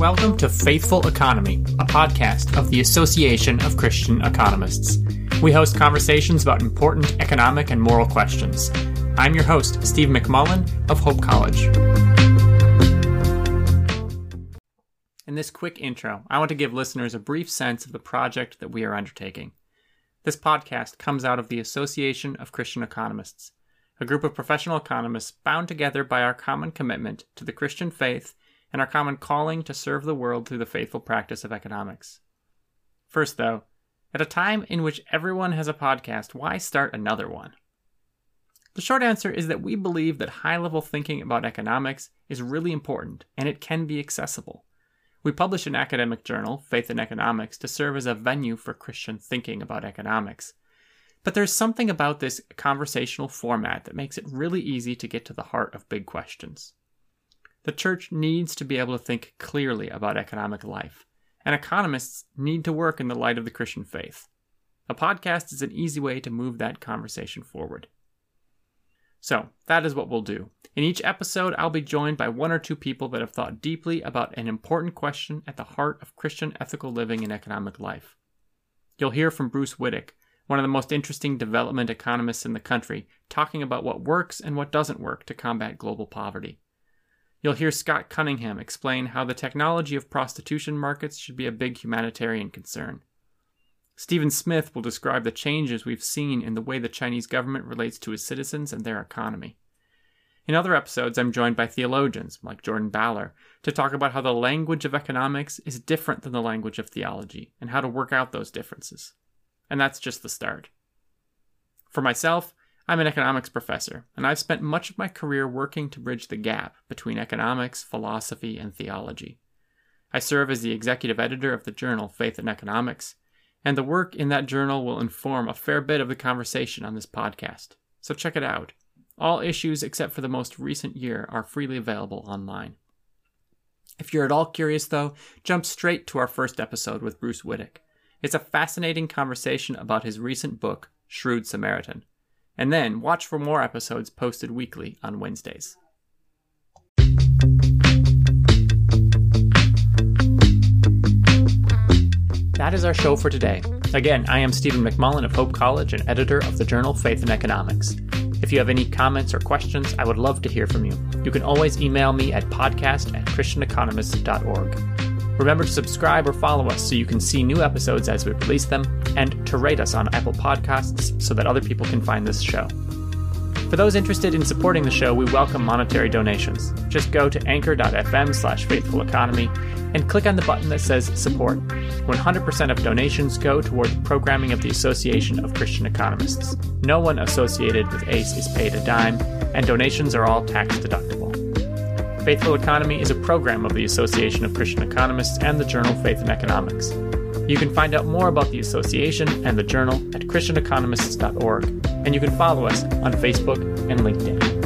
Welcome to Faithful Economy, a podcast of the Association of Christian Economists. We host conversations about important economic and moral questions. I'm your host, Steve McMullen of Hope College. In this quick intro, I want to give listeners a brief sense of the project that we are undertaking. This podcast comes out of the Association of Christian Economists, a group of professional economists bound together by our common commitment to the Christian faith and our common calling to serve the world through the faithful practice of economics. First, though, at a time in which everyone has a podcast, why start another one? The short answer is that we believe that high level thinking about economics is really important and it can be accessible. We publish an academic journal, Faith and Economics, to serve as a venue for Christian thinking about economics. But there's something about this conversational format that makes it really easy to get to the heart of big questions. The church needs to be able to think clearly about economic life, and economists need to work in the light of the Christian faith. A podcast is an easy way to move that conversation forward. So, that is what we'll do. In each episode, I'll be joined by one or two people that have thought deeply about an important question at the heart of Christian ethical living and economic life. You'll hear from Bruce Wydick, one of the most interesting development economists in the country, talking about what works and what doesn't work to combat global poverty. You'll hear Scott Cunningham explain how the technology of prostitution markets should be a big humanitarian concern. Stephen Smith will describe the changes we've seen in the way the Chinese government relates to its citizens and their economy. In other episodes, I'm joined by theologians like Jordan Ballor to talk about how the language of economics is different than the language of theology and how to work out those differences. And that's just the start. For myself, I'm an economics professor, and I've spent much of my career working to bridge the gap between economics, philosophy, and theology. I serve as the executive editor of the journal Faith and Economics, and the work in that journal will inform a fair bit of the conversation on this podcast. So check it out. All issues except for the most recent year are freely available online. If you're at all curious, though, jump straight to our first episode with Bruce Wydick. It's a fascinating conversation about his recent book, Shrewd Samaritan and then watch for more episodes posted weekly on Wednesdays. That is our show for today. Again, I am Stephen McMullen of Hope College and editor of the journal Faith and Economics. If you have any comments or questions, I would love to hear from you. You can always email me at podcast at christianeconomist.org. Remember to subscribe or follow us so you can see new episodes as we release them, and to rate us on Apple Podcasts so that other people can find this show. For those interested in supporting the show, we welcome monetary donations. Just go to anchor.fm slash faithful economy and click on the button that says support. 100% of donations go toward the programming of the Association of Christian Economists. No one associated with ACE is paid a dime, and donations are all tax deductible. Faithful Economy is a program of the Association of Christian Economists and the journal Faith and Economics. You can find out more about the association and the journal at ChristianEconomists.org, and you can follow us on Facebook and LinkedIn.